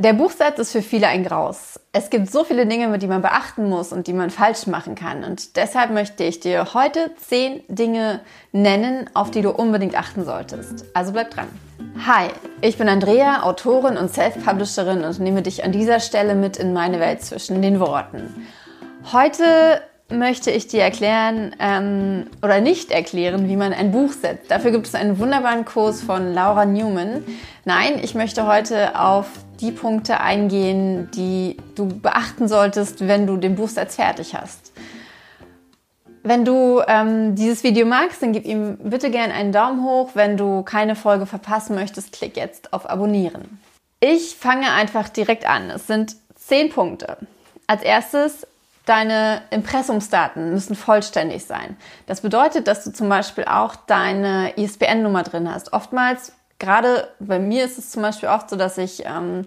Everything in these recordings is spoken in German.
Der Buchsatz ist für viele ein Graus. Es gibt so viele Dinge, die man beachten muss und die man falsch machen kann. Und deshalb möchte ich dir heute zehn Dinge nennen, auf die du unbedingt achten solltest. Also bleib dran. Hi, ich bin Andrea, Autorin und Self-Publisherin und nehme dich an dieser Stelle mit in meine Welt zwischen den Worten. Heute möchte ich dir erklären ähm, oder nicht erklären, wie man ein Buch setzt. Dafür gibt es einen wunderbaren Kurs von Laura Newman. Nein, ich möchte heute auf die Punkte eingehen, die du beachten solltest, wenn du den Buchsatz fertig hast. Wenn du ähm, dieses Video magst, dann gib ihm bitte gerne einen Daumen hoch. Wenn du keine Folge verpassen möchtest, klick jetzt auf Abonnieren. Ich fange einfach direkt an. Es sind zehn Punkte. Als erstes Deine Impressumsdaten müssen vollständig sein. Das bedeutet, dass du zum Beispiel auch deine ISBN-Nummer drin hast. Oftmals, gerade bei mir ist es zum Beispiel oft so, dass ich ähm,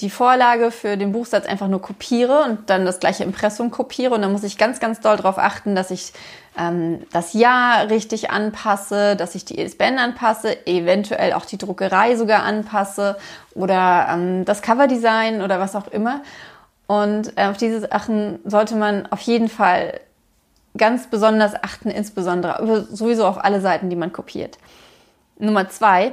die Vorlage für den Buchsatz einfach nur kopiere und dann das gleiche Impressum kopiere. Und dann muss ich ganz, ganz doll darauf achten, dass ich ähm, das Jahr richtig anpasse, dass ich die ISBN anpasse, eventuell auch die Druckerei sogar anpasse oder ähm, das Coverdesign oder was auch immer. Und äh, auf diese Sachen sollte man auf jeden Fall ganz besonders achten, insbesondere sowieso auf alle Seiten, die man kopiert. Nummer zwei,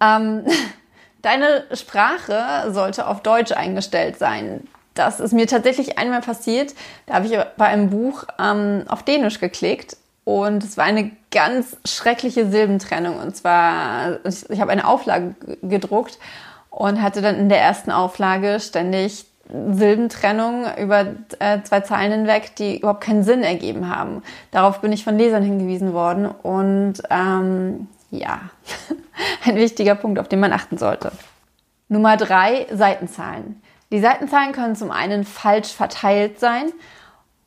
ähm, deine Sprache sollte auf Deutsch eingestellt sein. Das ist mir tatsächlich einmal passiert. Da habe ich bei einem Buch ähm, auf Dänisch geklickt und es war eine ganz schreckliche Silbentrennung. Und zwar, ich, ich habe eine Auflage gedruckt und hatte dann in der ersten Auflage ständig Silbentrennung über äh, zwei Zeilen hinweg, die überhaupt keinen Sinn ergeben haben. Darauf bin ich von Lesern hingewiesen worden und ähm, ja, ein wichtiger Punkt, auf den man achten sollte. Nummer drei, Seitenzahlen. Die Seitenzahlen können zum einen falsch verteilt sein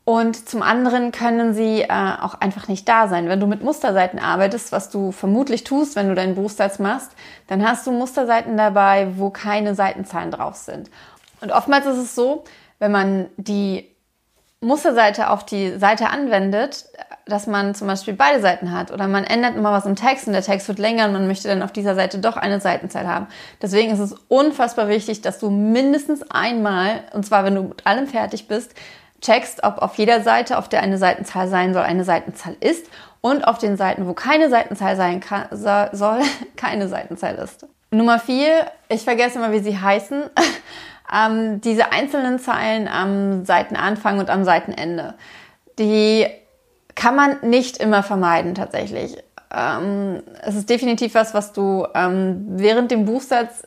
und zum anderen können sie äh, auch einfach nicht da sein. Wenn du mit Musterseiten arbeitest, was du vermutlich tust, wenn du deinen Buchsatz machst, dann hast du Musterseiten dabei, wo keine Seitenzahlen drauf sind. Und oftmals ist es so, wenn man die Musterseite auf die Seite anwendet, dass man zum Beispiel beide Seiten hat oder man ändert immer was im Text und der Text wird länger und man möchte dann auf dieser Seite doch eine Seitenzahl haben. Deswegen ist es unfassbar wichtig, dass du mindestens einmal, und zwar wenn du mit allem fertig bist, checkst, ob auf jeder Seite, auf der eine Seitenzahl sein soll, eine Seitenzahl ist und auf den Seiten, wo keine Seitenzahl sein kann, soll, keine Seitenzahl ist. Nummer vier, ich vergesse immer, wie sie heißen ähm, diese einzelnen Zeilen am Seitenanfang und am Seitenende, die kann man nicht immer vermeiden tatsächlich. Ähm, es ist definitiv was, was du ähm, während dem Buchsatz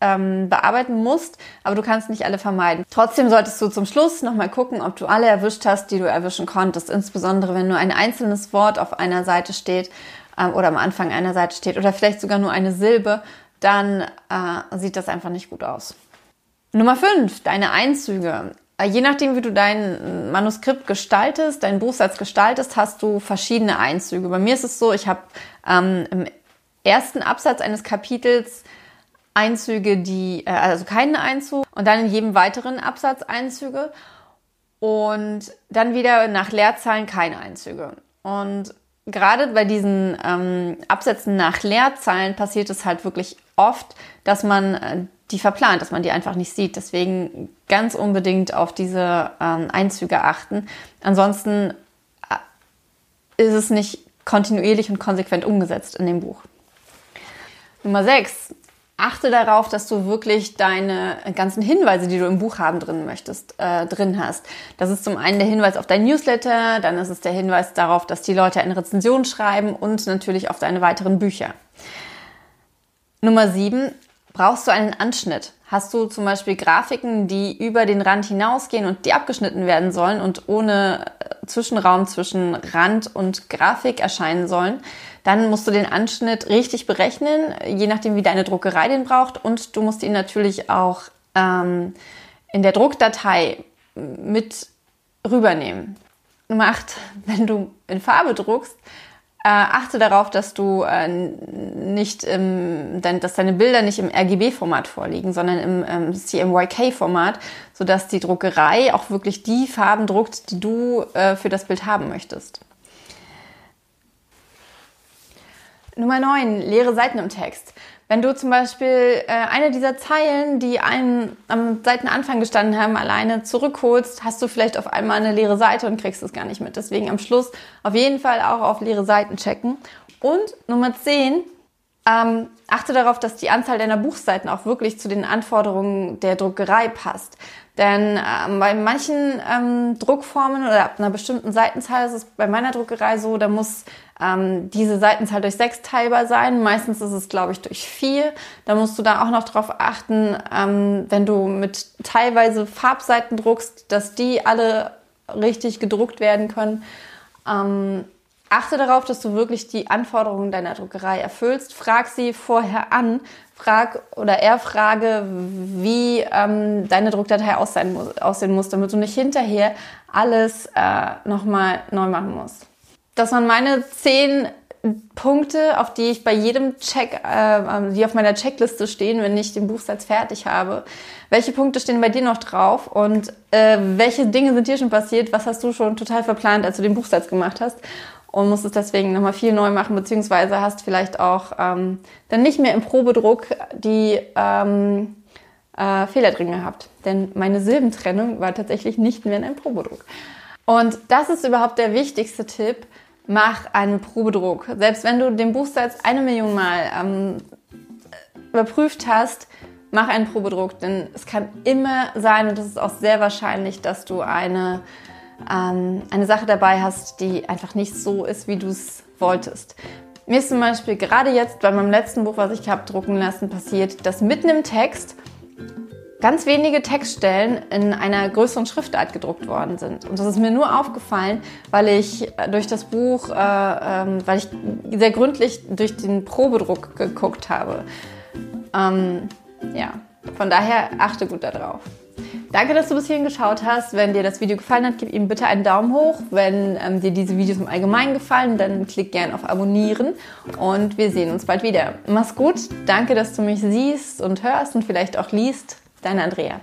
ähm, bearbeiten musst, aber du kannst nicht alle vermeiden. Trotzdem solltest du zum Schluss nochmal gucken, ob du alle erwischt hast, die du erwischen konntest. Insbesondere wenn nur ein einzelnes Wort auf einer Seite steht ähm, oder am Anfang einer Seite steht oder vielleicht sogar nur eine Silbe, dann äh, sieht das einfach nicht gut aus. Nummer 5, deine Einzüge. Äh, je nachdem, wie du dein Manuskript gestaltest, deinen Buchsatz gestaltest, hast du verschiedene Einzüge. Bei mir ist es so, ich habe ähm, im ersten Absatz eines Kapitels Einzüge, die, äh, also keinen Einzug und dann in jedem weiteren Absatz Einzüge und dann wieder nach Leerzahlen keine Einzüge. Und gerade bei diesen ähm, Absätzen nach Leerzahlen passiert es halt wirklich oft, dass man äh, die verplant, dass man die einfach nicht sieht. Deswegen ganz unbedingt auf diese ähm, Einzüge achten. Ansonsten äh, ist es nicht kontinuierlich und konsequent umgesetzt in dem Buch. Nummer 6. Achte darauf, dass du wirklich deine ganzen Hinweise, die du im Buch haben drin möchtest, äh, drin hast. Das ist zum einen der Hinweis auf dein Newsletter, dann ist es der Hinweis darauf, dass die Leute eine Rezension schreiben und natürlich auf deine weiteren Bücher. Nummer 7. Brauchst du einen Anschnitt? Hast du zum Beispiel Grafiken, die über den Rand hinausgehen und die abgeschnitten werden sollen und ohne äh, Zwischenraum zwischen Rand und Grafik erscheinen sollen? Dann musst du den Anschnitt richtig berechnen, je nachdem, wie deine Druckerei den braucht. Und du musst ihn natürlich auch ähm, in der Druckdatei mit rübernehmen. Nummer 8, wenn du in Farbe druckst, äh, achte darauf, dass du äh, nicht im, dein, dass deine Bilder nicht im RGB-Format vorliegen, sondern im ähm, CMYK-Format, sodass die Druckerei auch wirklich die Farben druckt, die du äh, für das Bild haben möchtest. Nummer 9, leere Seiten im Text. Wenn du zum Beispiel äh, eine dieser Zeilen, die einen am Seitenanfang gestanden haben, alleine zurückholst, hast du vielleicht auf einmal eine leere Seite und kriegst es gar nicht mit. Deswegen am Schluss auf jeden Fall auch auf leere Seiten checken. Und Nummer 10, ähm, achte darauf, dass die Anzahl deiner Buchseiten auch wirklich zu den Anforderungen der Druckerei passt. Denn ähm, bei manchen ähm, Druckformen oder ab einer bestimmten Seitenzahl, ist bei meiner Druckerei so, da muss ähm, diese Seitenzahl durch sechs teilbar sein. Meistens ist es, glaube ich, durch vier. Da musst du da auch noch drauf achten, ähm, wenn du mit teilweise Farbseiten druckst, dass die alle richtig gedruckt werden können. Ähm, Achte darauf, dass du wirklich die Anforderungen deiner Druckerei erfüllst. Frag sie vorher an. Frag oder er frage, wie ähm, deine Druckdatei aussehen muss, aussehen muss, damit du nicht hinterher alles äh, nochmal neu machen musst. Das waren meine zehn Punkte, auf die ich bei jedem Check, äh, die auf meiner Checkliste stehen, wenn ich den Buchsatz fertig habe. Welche Punkte stehen bei dir noch drauf und äh, welche Dinge sind dir schon passiert? Was hast du schon total verplant, als du den Buchsatz gemacht hast? Und musstest deswegen nochmal viel neu machen, beziehungsweise hast vielleicht auch ähm, dann nicht mehr im Probedruck die ähm, äh, Fehler drin gehabt. Denn meine Silbentrennung war tatsächlich nicht mehr in einem Probedruck. Und das ist überhaupt der wichtigste Tipp. Mach einen Probedruck. Selbst wenn du den Buchsatz eine Million Mal ähm, überprüft hast, mach einen Probedruck. Denn es kann immer sein, und es ist auch sehr wahrscheinlich, dass du eine ähm, eine Sache dabei hast, die einfach nicht so ist, wie du es wolltest. Mir ist zum Beispiel gerade jetzt bei meinem letzten Buch, was ich habe drucken lassen, passiert, dass mitten im Text ganz wenige Textstellen in einer größeren Schriftart gedruckt worden sind. Und das ist mir nur aufgefallen, weil ich durch das Buch, äh, ähm, weil ich sehr gründlich durch den Probedruck geguckt habe. Ähm, ja, von daher achte gut darauf. Danke, dass du bis hierhin geschaut hast. Wenn dir das Video gefallen hat, gib ihm bitte einen Daumen hoch. Wenn ähm, dir diese Videos im Allgemeinen gefallen, dann klick gerne auf Abonnieren und wir sehen uns bald wieder. Mach's gut. Danke, dass du mich siehst und hörst und vielleicht auch liest. Deine Andrea.